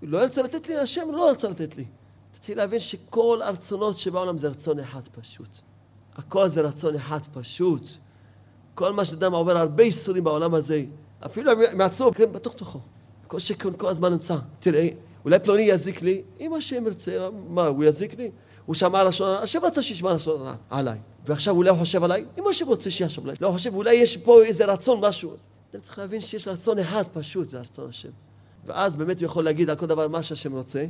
Speaker 1: הוא לא ירצה לתת לי, השם לא רצה לתת לי. תתחיל להבין שכל הרצונות שבעולם זה רצון אחד פשוט. הכל זה רצון אחד פשוט. כל מה שאדם עובר הרבה ייסורים בעולם הזה, אפילו מעצמו, כן, בתוך תוכו. כל שכן כל הזמן נמצא. תראה, אולי פלוני יזיק לי, אם השם ירצה, מה, הוא יזיק לי? הוא שמע לשון הרע, השם רצה שישמע לשון הרע עליי. ועכשיו אולי הוא חושב עליי, אם השם רוצה שיחשוב עליי. לא חושב, אולי יש פה איזה רצון, משהו. אתם צריכים להבין שיש רצון אחד פשוט, זה רצון השם. ואז באמת הוא יכול להגיד על כל דבר מה שהשם רוצה,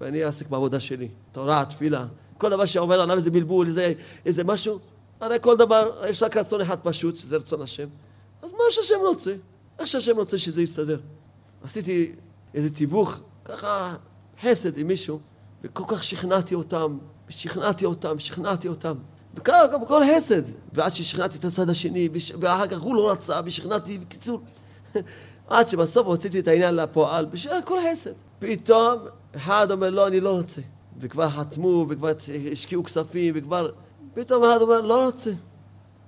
Speaker 1: ואני אעסק בעבודה שלי. תורה, תפילה, כל דבר שעובר עליו איזה בלבול, איזה, איזה משהו, הרי כל דבר, יש רק רצון אחד פשוט, שזה רצון השם. אז מה שהשם רוצה, איך שהשם רוצה שזה יסתדר. עשיתי איזה תיווך, ככה חסד עם מישהו, וכל כך שכנעתי אותם, ושכנעתי אותם, שכנעתי אותם. וככה גם כל חסד. ועד ששכנעתי את הצד השני, ואחר כך הוא לא רצה, ושכנעתי, בקיצור. *laughs* עד שבסוף הוצאתי את העניין לפועל, בשביל כל חסד. פתאום אחד אומר, לא, אני לא רוצה. וכבר חתמו, וכבר השקיעו כספים, וכבר... פתאום אחד אומר, לא רוצה.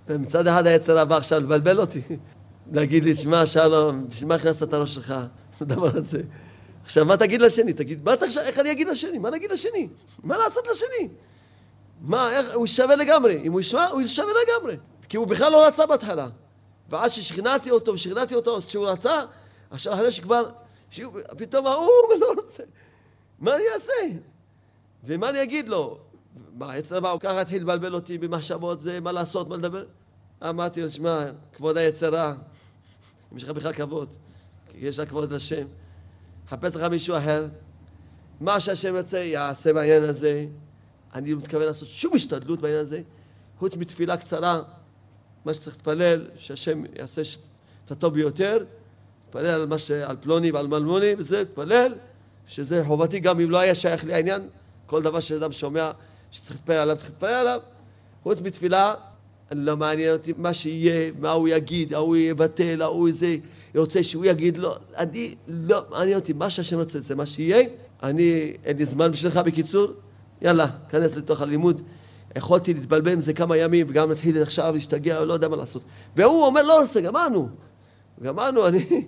Speaker 1: ומצד אחד היצר הבא עכשיו לבלבל אותי. *laughs* להגיד לי, שמע, שלום, בשביל מה הכנסת את הראש שלך? *laughs* הדבר הזה. עכשיו, מה תגיד לשני? תגיד, מה אתה עכשיו, איך אני אגיד לשני? מה נגיד לשני? מה לעשות לשני? מה, איך, הוא יישבר לגמרי. אם הוא ישמע, הוא יישבר לגמרי. כי הוא בכלל לא רצה בהתחלה. ועד ששכנעתי אותו ושכנעתי אותו שהוא רצה, עכשיו אחרי שכבר, פתאום ההוא לא רוצה. מה אני אעשה? ומה אני אגיד לו? מה, יצר הבא הוא ככה התחיל לבלבל אותי במחשבות, זה מה לעשות, מה לדבר? אמרתי לו, שמע, כבוד היצר *laughs* אם יש לך בכלל כבוד, יש לך כבוד לשם, חפש לך מישהו אחר, מה שהשם ירצה יעשה בעניין הזה. אני לא מתכוון לעשות שום השתדלות בעניין הזה, חוץ מתפילה קצרה, מה שצריך להתפלל, שהשם יעשה את הטוב ביותר, להתפלל על, ש... על פלוני ועל מלמוני, וזה, להתפלל, שזה חובתי גם אם לא היה שייך לי העניין, כל דבר שאדם שומע שצריך להתפלל עליו, צריך להתפלל עליו. חוץ מתפילה, לא מעניין אותי מה שיהיה, מה הוא יגיד, ההוא יבטל, ההוא זה, רוצה שהוא יגיד, לא, אני, לא מעניין אותי, מה שהשם רוצה זה מה שיהיה. אני, אין לי זמן בשבילך בקיצור, יאללה, כנס לתוך הלימוד. יכולתי להתבלבל עם זה כמה ימים, וגם להתחיל עכשיו להשתגע, לא יודע מה לעשות. והוא אומר, לא רוצה, גמרנו. גמרנו, אני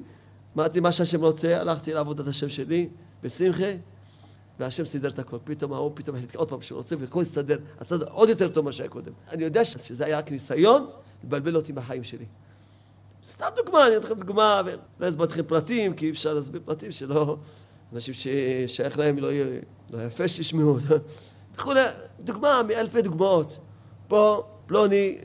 Speaker 1: אמרתי מה שהשם רוצה, הלכתי לעבודת השם שלי, בשמחה, והשם סידר את הכל. פתאום ההוא פתאום החליט עוד פעם שהוא רוצה, והכל הסתדר. הצד עוד יותר טוב ממה שהיה קודם. אני יודע שזה היה רק ניסיון לבלבל אותי בחיים שלי. סתם דוגמה, אני אתן לכם דוגמה, ולא אסביר לכם פרטים, כי אי אפשר להסביר פרטים שלא... אנשים ששייך להם לא יהיה לא יפה שישמעו וכולי. דוגמה מאלפי דוגמאות. פה פלוני,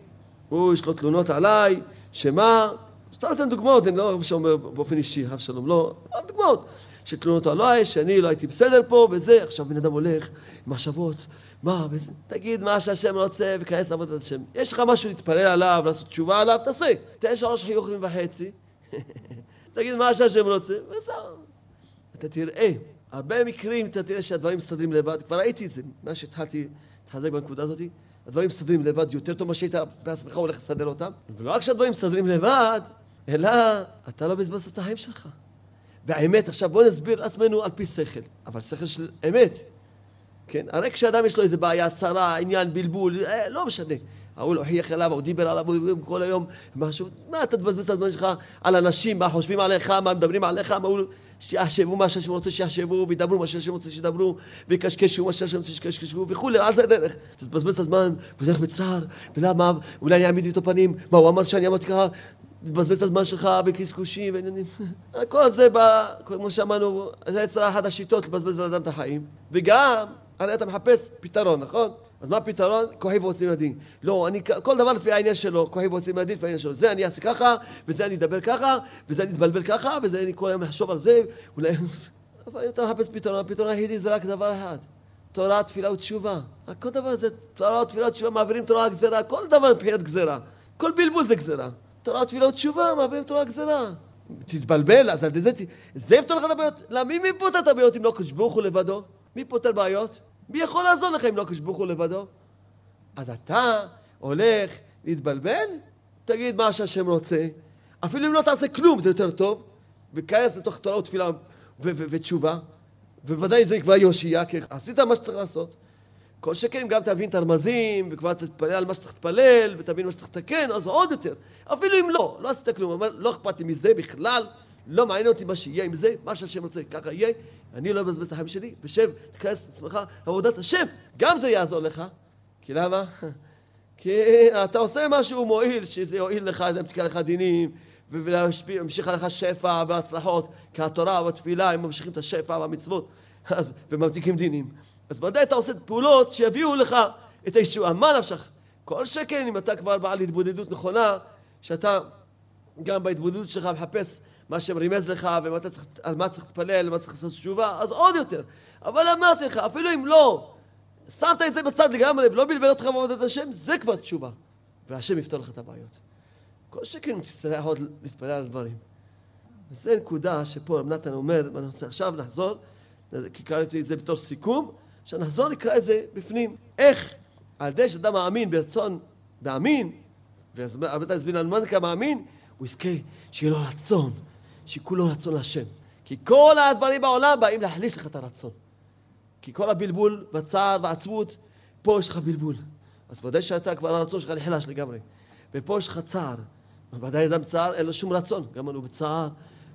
Speaker 1: הוא יש לו תלונות עליי, שמה? סתם אתן דוגמאות, אני לא אומר באופן אישי, אף שלום, לא, דוגמאות. שתלונות עליי, שאני לא הייתי בסדר פה וזה, עכשיו בן אדם הולך עם מחשבות, מה, וזה, תגיד מה שהשם רוצה וכנס לעבודת השם. יש לך משהו להתפלל עליו, לעשות תשובה עליו, תעשה. תן שלוש חיוכים וחצי, *laughs* תגיד מה שהשם רוצה, וזהו. אתה תראה, הרבה מקרים אתה תראה שהדברים מסתדרים לבד, כבר ראיתי את זה, מה שהתחלתי להתחזק בנקודה הזאת, הדברים מסתדרים לבד יותר טוב ממה שהיית בעצמך הולך לסדר אותם, ולא רק שהדברים מסתדרים לבד, אלא אתה לא מבזבז את החיים שלך. והאמת, עכשיו בואו נסביר לעצמנו על פי שכל, אבל שכל של אמת. כן, הרי כשאדם יש לו איזה בעיה, צרה, עניין, בלבול, אה, לא משנה. ההוא לא חייך אליו, הוא דיבר עליו כל היום, משהו, מה אתה תבזבז את הזמן שלך על אנשים, מה חושבים עליך, מה מדברים עליך, מה הוא... שיחשבו מה שהשם רוצה שיחשבו, וידברו מה שהשם רוצה שידברו, ויקשקשו מה שהשם רוצה שיקשקשו, וכולי, על זה הדרך. תבזבז את הזמן, ודרך בצער, ולמה, אולי אני אעמיד איתו פנים, מה הוא אמר שאני אמרתי ככה, תבזבז את הזמן שלך בקשקושים ועניינים. כל זה, כמו שאמרנו, זה אצל אחת השיטות לבזבז לאדם את החיים, וגם, הרי אתה מחפש פתרון, נכון? אז מה הפתרון? כוחי ועוצים לדין. לא, אני, כל דבר לפי העניין שלו, כוחי ועוצים לדין לפי העניין שלו. זה אני אעשה ככה, וזה אני אדבר ככה, וזה אני אתבלבל ככה, וזה אני כל היום לחשוב על זה, אולי... אבל אם אתה מחפש פתרון, הפתרון היחידי זה רק דבר אחד. תורה, תפילה ותשובה. כל דבר זה תורה, תפילה ותשובה, מעבירים תורה גזירה, כל דבר מבחינת גזירה. כל בלבול זה גזירה. תורה, תפילה ותשובה, מעבירים תורה גזירה. תתבלבל, אז זה, זה יפתור לך את הבעיות. למי מי פותר את הבעיות אם לא קדוש ברוך הוא לבדו? מי פותר בעיות? מי יכול לעזור לך אם לא קדוש ברוך הוא לבדו? אז אתה הולך להתבלבל? תגיד מה שהשם רוצה. אפילו אם לא תעשה כלום זה יותר טוב, וכנס לתוך תורה ותפילה ותשובה, וודאי זה כבר יושיע, כי עשית מה שצריך לעשות. כל שכן אם גם תבין את הרמזים, וכבר תתפלל על מה שצריך להתפלל, ותבין מה שצריך לתקן, אז עוד יותר. אפילו אם לא, לא עשית כלום, אומר, לא אכפת לי מזה בכלל, לא מעניין אותי מה שיהיה עם זה, מה שהשם רוצה, ככה יהיה, אני לא אבזבז את החיים שלי, ושב, תיכנס לעצמך לעבודת השם, גם זה יעזור לך. כי למה? *laughs* כי אתה עושה משהו מועיל, שזה יועיל לך, ימתיקה לך דינים, וימשיך עליך שפע והצלחות, כי התורה והתפילה הם ממשיכים את השפע והמצוות, *laughs* אז, וממתיקים דינים. אז ודאי אתה עושה פעולות שיביאו לך את הישועה. מה נפשך? כל שכן אם אתה כבר בעל התבודדות נכונה, שאתה גם בהתבודדות שלך מחפש מה שהם רימז לך, צריך, על מה צריך להתפלל, מה צריך לעשות תשובה, אז עוד יותר. אבל אמרתי לך, אפילו אם לא, שמת את זה בצד לגמרי ולא בלבל אותך בעבודת השם, זה כבר תשובה. והשם יפתור לך את הבעיות. כל שכן תצטרך עוד להתפלל על דברים. וזו נקודה שפה רב נתן אומר, ואני רוצה עכשיו לחזור, כי קראתי את זה בתור סיכום, שנחזור נקרא את זה בפנים. איך על ידי שאדם מאמין ברצון, מאמין, והרבה פעמים הסביר לנו מה זה כמאמין, הוא יזכה שיהיה לו רצון. שכולו רצון להשם. כי כל הדברים בעולם באים להחליש לך את הרצון. כי כל הבלבול והצער והעצבות, פה יש לך בלבול. אז ודאי שאתה כבר הרצון שלך נחלש לגמרי. ופה יש לך צער, ודאי אדם בצער, אין לו שום רצון. גם הוא בצער,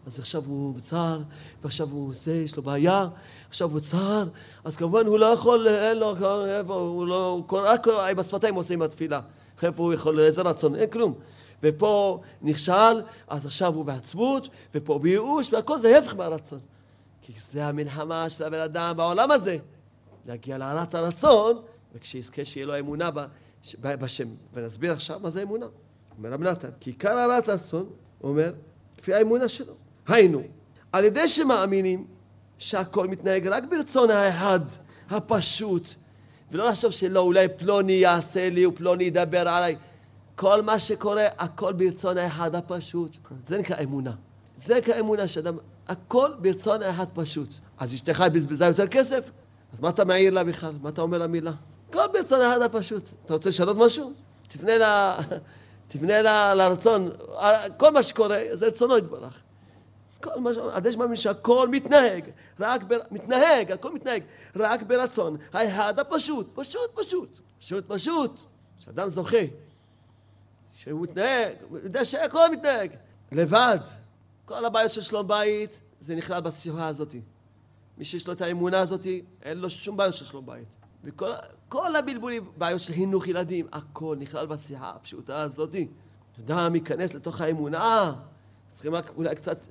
Speaker 1: אז עכשיו הוא בצער, ועכשיו הוא עושה, יש לו בעיה, עכשיו הוא בצער, אז כמובן הוא לא יכול, אין לו, איפה, הוא לא, הוא רק עם השפתיים עושה עם התפילה. איפה הוא יכול, איזה רצון, אין כלום. ופה נכשל, אז עכשיו הוא בעצבות, ופה בייאוש, והכל זה הפך מהרצון. כי זה המלחמה של הבן אדם בעולם הזה. להגיע להרת הרצון, וכשיזכה שיהיה לו אמונה בשם. ונסביר עכשיו מה זה אמונה. אומר רב נתן, כי עיקר הרעת הרצון, הוא אומר, לפי האמונה שלו. היינו, על ידי שמאמינים שהכל מתנהג רק ברצון האחד, הפשוט, ולא לחשוב שלא, אולי פלוני יעשה לי ופלוני ידבר עליי. כל מה שקורה, הכל ברצון האחד הפשוט. זה נקרא אמונה. זה נקרא אמונה שאדם, הכל ברצון האחד פשוט. אז אשתך בזבזה יותר כסף? אז מה אתה מעיר לה בכלל? מה אתה אומר לה מילה? הכל ברצון האחד הפשוט. אתה רוצה לשנות משהו? תפנה, לה, *laughs* תפנה לה, לרצון. כל מה שקורה, זה רצונו יתברך. כל מה ש... הדש מאמין שהכל מתנהג, רק ב... מתנהג, הכל מתנהג, רק ברצון. האחד הפשוט, פשוט פשוט, פשוט פשוט, שאדם זוכה, שהוא מתנהג, הוא יודע שהכל מתנהג, לבד. כל הבעיות של שלום בית, זה נכלל בשיחה הזאת. מי שיש לו את האמונה הזאת, אין לו שום בעיות של שלום בית. וכל הבלבולים, בעיות של חינוך ילדים, הכל נכלל בשיחה הפשוטה הזאת. אדם ייכנס לתוך האמונה, צריכים רק אולי קצת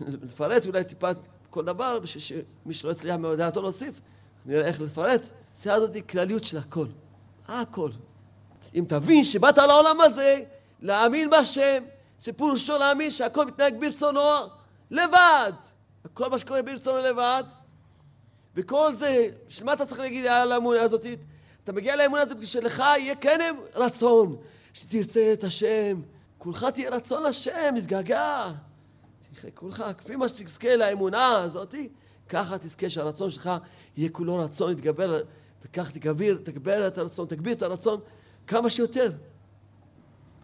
Speaker 1: לפרט אולי טיפה כל דבר, בשביל שמי שלא יצליח מדעתו להוסיף, נראה איך לפרט. השיחה הזאת היא כלליות של הכל. הכל. אם תבין שבאת לעולם הזה, להאמין בהשם, ראשון להאמין שהכל מתנהג ברצונו לבד. כל מה שקורה ברצונו לבד. וכל זה, בשביל מה אתה צריך להגיד על האמונה הזאת? אתה מגיע לאמונה הזאת כשלך יהיה כן רצון, שתרצה את השם. כולך תהיה רצון לשם, מתגעגע. כולך, כפי מה שתזכה לאמונה הזאתי, ככה תזכה שהרצון שלך יהיה כולו רצון, יתגבר, וכך תגביר, תגבר את הרצון, תגביר את הרצון כמה שיותר.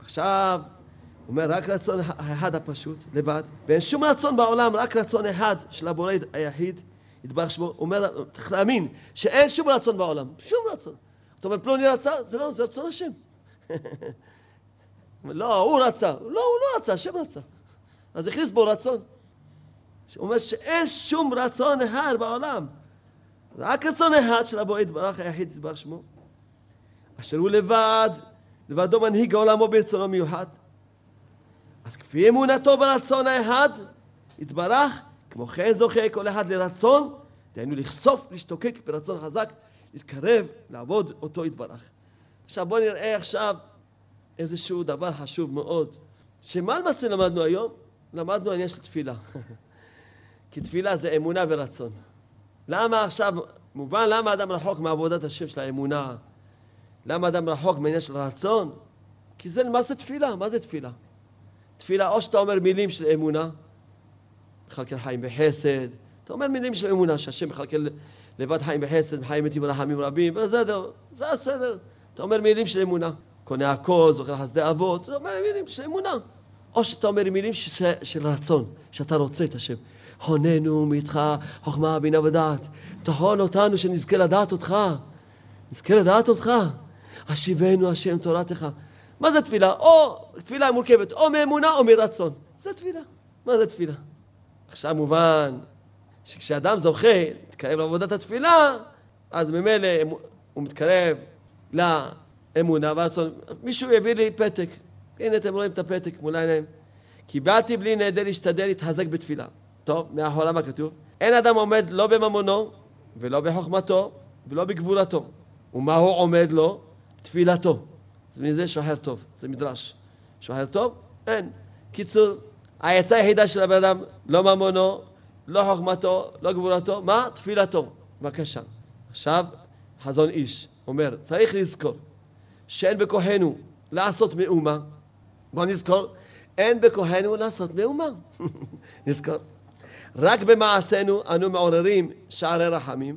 Speaker 1: עכשיו, הוא אומר רק רצון האחד הפשוט, לבד, ואין שום רצון בעולם, רק רצון אחד של הבורא היחיד, יתברך שמו, אומר, צריך להאמין שאין שום רצון בעולם, שום רצון. אתה אומר, פלוני רצה, זה לא, זה רצון השם. *laughs* לא, הוא רצה. לא, הוא לא רצה, השם רצה. אז הכניס בו רצון. הוא אומר שאין שום רצון אחד בעולם. רק רצון אחד של הבועד יתברך היחיד יתברך שמו. אשר הוא לבד, לבדו מנהיג העולמו ברצונו מיוחד. אז כפי אמונתו ברצון האחד, יתברך, כמו כן זוכה כל אחד לרצון, דהיינו לחשוף, להשתוקק ברצון חזק, להתקרב, לעבוד אותו יתברך. עכשיו בואו נראה עכשיו איזשהו דבר חשוב מאוד, שמה למעשה למדנו היום? למדנו עניין של תפילה. *laughs* כי תפילה זה אמונה ורצון. למה עכשיו, מובן למה אדם רחוק מעבודת השם של האמונה? למה אדם רחוק מעניין של רצון? כי זה למעשה תפילה, מה זה תפילה? תפילה או שאתה אומר מילים של אמונה, מכלכל חיים בחסד, אתה אומר מילים של אמונה, שהשם מכלכל לבד חיים בחסד, חיים מתים ורחמים רבים, בסדר, זה הסדר. אתה אומר מילים של אמונה. קונה הכל, זוכר חסדי אבות, אתה אומר מילים של אמונה. או שאתה אומר מילים ש... של רצון, שאתה רוצה את השם. הוננו מאיתך חוכמה, בינה ודעת. תהון אותנו שנזכה לדעת אותך. נזכה לדעת אותך. השיבנו השם תורתך. מה זה תפילה? או תפילה מורכבת או מאמונה או מרצון. זה תפילה. מה זה תפילה? עכשיו מובן שכשאדם זוכה, מתקרב לעבודת התפילה, אז ממילא הוא מתקרב לאמונה והרצון. מישהו יביא לי פתק. הנה אתם רואים את הפתק מול העיניים. קיבלתי בלי נדר להשתדל להתחזק בתפילה. טוב, מאחורה מה כתוב? אין אדם עומד לא בממונו ולא בחוכמתו ולא בגבולתו. ומה הוא עומד לו? תפילתו. מזה שוחר טוב, זה מדרש. שוחר טוב? אין. קיצור, העצה היחידה של הבן אדם, לא ממונו, לא חוכמתו, לא גבולתו, מה? תפילתו. בבקשה. עכשיו, חזון איש אומר, צריך לזכור שאין בכוחנו לעשות מאומה, בואו נזכור, אין בכוחנו לעשות מאומה. *laughs* נזכור. רק במעשינו אנו מעוררים שערי רחמים,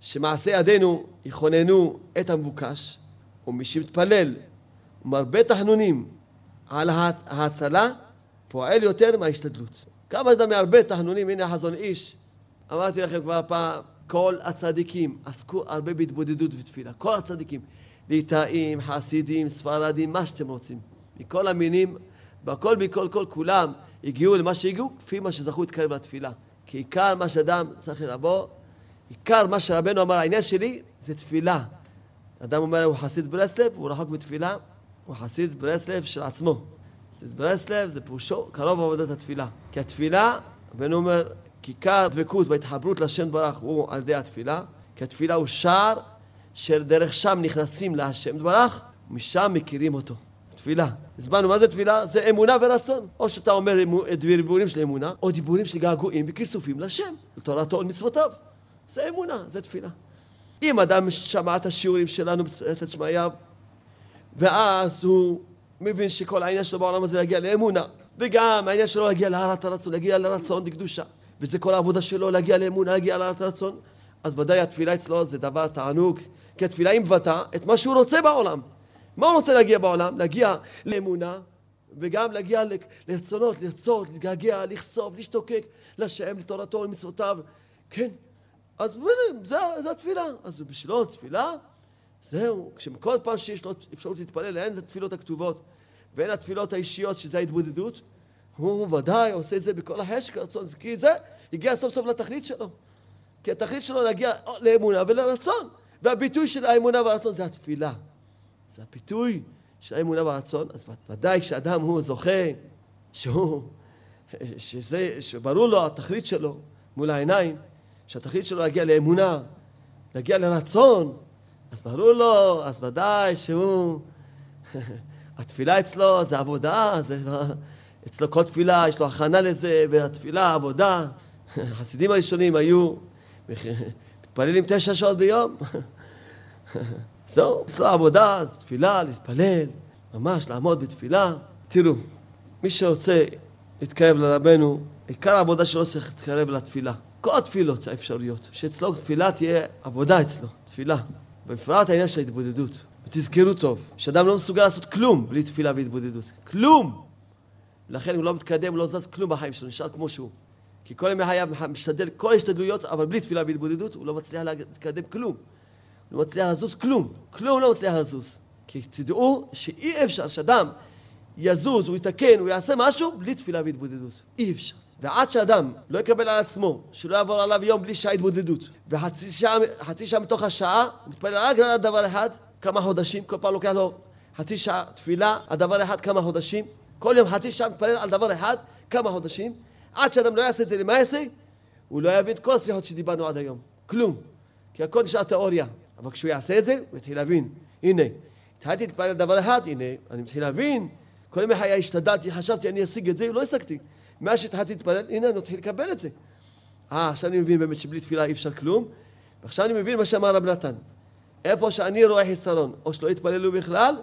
Speaker 1: שמעשי ידינו יכוננו את המבוקש, ומי שמתפלל ומרבה תחנונים על ההצלה, פועל יותר מההשתדלות. כמה שאתה מהרבה תחנונים, הנה החזון איש, אמרתי לכם כבר פעם, כל הצדיקים עסקו הרבה בהתבודדות ותפילה, כל הצדיקים, ליטאים, חסידים, ספרדים, מה שאתם רוצים. מכל המינים, בכל מכל כל כולם הגיעו למה שהגיעו, כפי מה שזכו להתקרב לתפילה. כי עיקר מה שאדם צריך לבוא, עיקר מה שרבנו אמר, העניין שלי זה תפילה. אדם אומר, הוא חסיד ברסלב, הוא רחוק מתפילה, הוא חסיד ברסלב של עצמו. חסיד ברסלב זה פירושו קרוב עבודת התפילה. כי התפילה, רבנו אומר, כיכר דבקות וההתחברות לשם ברך הוא על ידי התפילה, כי התפילה הוא שער שדרך שם נכנסים להשם ברך, ומשם מכירים אותו. תפילה. הסברנו מה זה תפילה? זה אמונה ורצון. או שאתה אומר דיבורים של אמונה, או דיבורים של געגועים וכיסופים לשם, לתורתו ולמצוותיו. זה אמונה, זה תפילה. אם אדם שמע את השיעורים שלנו בסרט שמעיה, ואז הוא מבין שכל העניין שלו בעולם הזה להגיע לאמונה, וגם העניין שלו להגיע להערת הרצון, להגיע לרצון לקדושה, וזה כל העבודה שלו להגיע לאמונה, להגיע להערת הרצון, אז ודאי התפילה אצלו זה דבר תענוג, כי התפילה היא מבטאה את מה שהוא רוצה בעולם. מה הוא רוצה להגיע בעולם? להגיע לאמונה, וגם להגיע לרצונות, לרצות, להתגעגע, לכסוף, להשתוקק לשם, לתורתו, למצוותיו. כן, אז זה, זה התפילה. אז בשבילו תפילה, זהו. כשכל פעם שיש לו אפשרות להתפלל, אין התפילות הכתובות ואין התפילות האישיות, שזה ההתבודדות, הוא ודאי עושה את זה בכל החשק הרצון, כי זה הגיע סוף סוף לתכלית שלו. כי התכלית שלו להגיע לאמונה ולרצון. והביטוי של האמונה והרצון זה התפילה. זה הביטוי של האמונה והרצון. אז ודאי כשאדם הוא זוכה, שהוא, שזה, שברור לו התכלית שלו מול העיניים, שהתכלית שלו להגיע לאמונה, להגיע לרצון, אז ברור לו, אז ודאי שהוא, *laughs* התפילה אצלו זה עבודה, זה, אצלו כל תפילה יש לו הכנה לזה, והתפילה, עבודה. *laughs* החסידים הראשונים היו *laughs* מתפללים תשע שעות ביום. זהו, אצלו עבודה, תפילה, להתפלל, ממש לעמוד בתפילה. תראו, מי שרוצה להתקרב לרבנו, עיקר העבודה שלו צריך להתקרב לתפילה. כל התפילות האפשריות, שאצלו תפילה תהיה עבודה אצלו, תפילה. בפרט העניין של ההתבודדות. ותזכרו טוב, שאדם לא מסוגל לעשות כלום בלי תפילה והתבודדות. כלום! לכן הוא לא מתקדם, לא זז כלום בחיים שלו, נשאר כמו שהוא. כי כל ימי חייו משתדל כל ההשתדלויות, אבל בלי תפילה והתבודדות הוא לא מצליח להתקדם כלום. לא מצליח לזוז כלום. כלום לא מצליח לזוז. כי תדעו שאי אפשר שאדם יזוז, הוא יתקן, הוא יעשה משהו בלי תפילה והתבודדות. אי אפשר. ועד שאדם לא יקבל על עצמו, שלא יעבור עליו יום בלי שעה התבודדות, וחצי שעה, שעה מתוך השעה, הוא מתפלל רק על דבר אחד, כמה חודשים, כל פעם לוקח לו חצי שעה תפילה על דבר אחד כמה חודשים, כל יום חצי שעה מתפלל על דבר אחד כמה חודשים, עד שאדם לא יעשה את זה למעשה, הוא לא יבין את כל השיחות שדיברנו עד היום, כלום, כי הכל נשאר תיאוריה, אבל כשהוא יעשה את זה, הוא יתחיל להבין, הנה, התחלתי להתפלל על דבר אחד, הנה, אני מתחיל להבין, כל ימי חיי השתדלתי, חשבתי אני אשיג את זה, לא השגתי. מאז שהתחלתי להתפלל, הנה אני מתחיל לקבל את זה. אה, עכשיו אני מבין באמת שבלי תפילה אי אפשר כלום, ועכשיו אני מבין מה שאמר רב נתן. איפה שאני רואה חיסרון, או שלא יתפללו בכלל,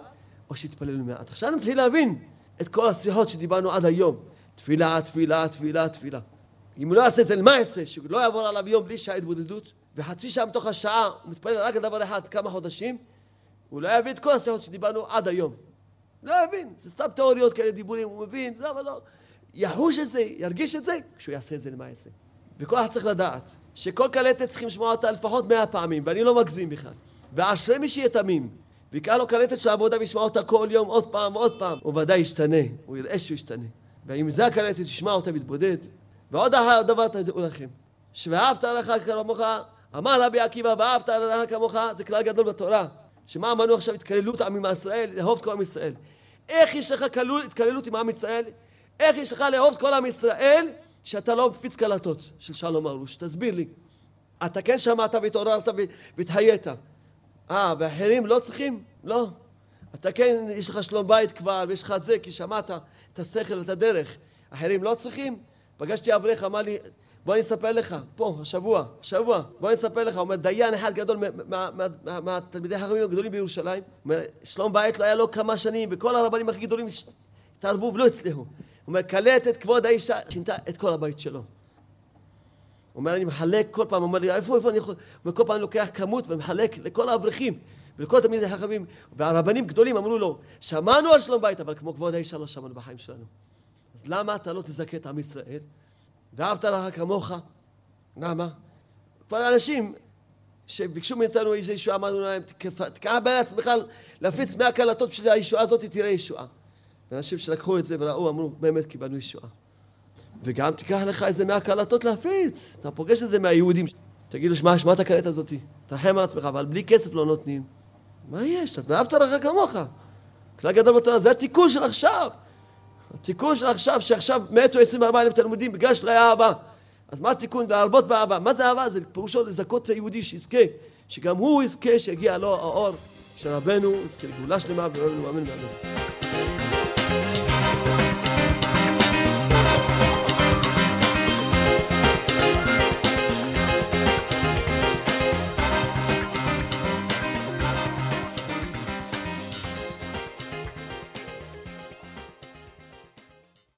Speaker 1: או שיתפללו מעט. עכשיו אני מתחיל להבין את כל השיחות שדיברנו עד היום. תפילה, תפילה, תפילה, תפילה. אם הוא לא יעשה את זה, מה יעשה? שהוא לא יעבור עליו יום בלי שעה התבודדות, וחצי שעה מתוך השעה הוא מתפלל רק על דבר אחד כמה חודשים, הוא לא יבין את כל השיחות שדיברנו עד היום. לא יבין, זה סתם תיאוריות כאלה, דיבורים, הוא מבין, זה אבל לא. יחוש את זה, ירגיש את זה, כשהוא יעשה את זה למעשה. וכל אחד צריך לדעת שכל קלטת צריכים לשמוע אותה לפחות מאה פעמים, ואני לא מגזים בכלל. ואשרי מי שיהיה תמים, ויקרא לו קלטת של עבודה וישמע אותה כל יום עוד פעם ועוד פעם, הוא ודאי ישתנה, הוא יראה שהוא ישתנה. ואם זה הקלטת, תשמע אותה מתבודד. ועוד דבר תדעו לכם, שאהבת לך כמוך, אמר רבי עקיבא, ואהבת לך כמוך, זה כלל גדול בתורה. שמה אמרנו עכשיו התקללות עם ישראל, לאהוב כל עם ישראל. איך יש לך התקללות עם עם ישראל? איך יש לך לאהוב את כל עם ישראל שאתה לא מפיץ קלטות של שלום ארוש? תסביר לי. אתה כן שמעת והתעוררת והתהיית. אה, ואחרים לא צריכים? לא. אתה כן, יש לך שלום בית כבר, ויש לך זה, כי שמעת את השכל ואת הדרך. אחרים לא צריכים? פגשתי אברך, אמר לי, בוא אני אספר לך, פה, השבוע, השבוע, בוא אני אספר לך, אומר, דיין אחד גדול מהתלמידי החכמים הגדולים בירושלים, אומר, שלום בית לא היה לו כמה שנים, וכל הרבנים הכי גדולים התערבו ולא הצליחו. הוא אומר, קלט את כבוד האישה, שינתה את כל הבית שלו. הוא אומר, אני מחלק כל פעם, אומר לי, איפה, איפה אני יכול? הוא אומר, כל פעם אני לוקח כמות ומחלק לכל האברכים ולכל תלמידי החכמים. והרבנים גדולים אמרו לו, שמענו על שלום בית, אבל כמו כבוד האישה לא שמענו בחיים שלנו. אז למה אתה לא תזכה את עם ישראל? ואהבת לך כמוך? למה? כבר אנשים שביקשו מאיתנו איזה ישועה, אמרנו להם, תקרא בעצמך להפיץ מאה קלטות בשביל הישועה הזאת, תראה ישועה. ואנשים שלקחו את זה וראו, אמרו, באמת קיבלנו ישועה. וגם תיקח לך איזה מאה קלטות להפיץ. אתה פוגש את זה מהיהודים. תגידו, שמע, שמע את הקלטת הזאתי. תרחם על עצמך, אבל בלי כסף לא נותנים. מה יש? ואהבת לך כמוך. כלל גדול בתורה, זה התיקון של עכשיו. התיקון של עכשיו, שעכשיו מתו 24 אלף תלמודים בגלל שלא היה אהבה. אז מה התיקון? להרבות באהבה. מה זה אהבה? זה פירושו לזכות את היהודי שיזכה, שגם הוא יזכה, שיגיע לו האור של רבנו, יזכה לגאולה שלמה, ואומרים אמן ואמן.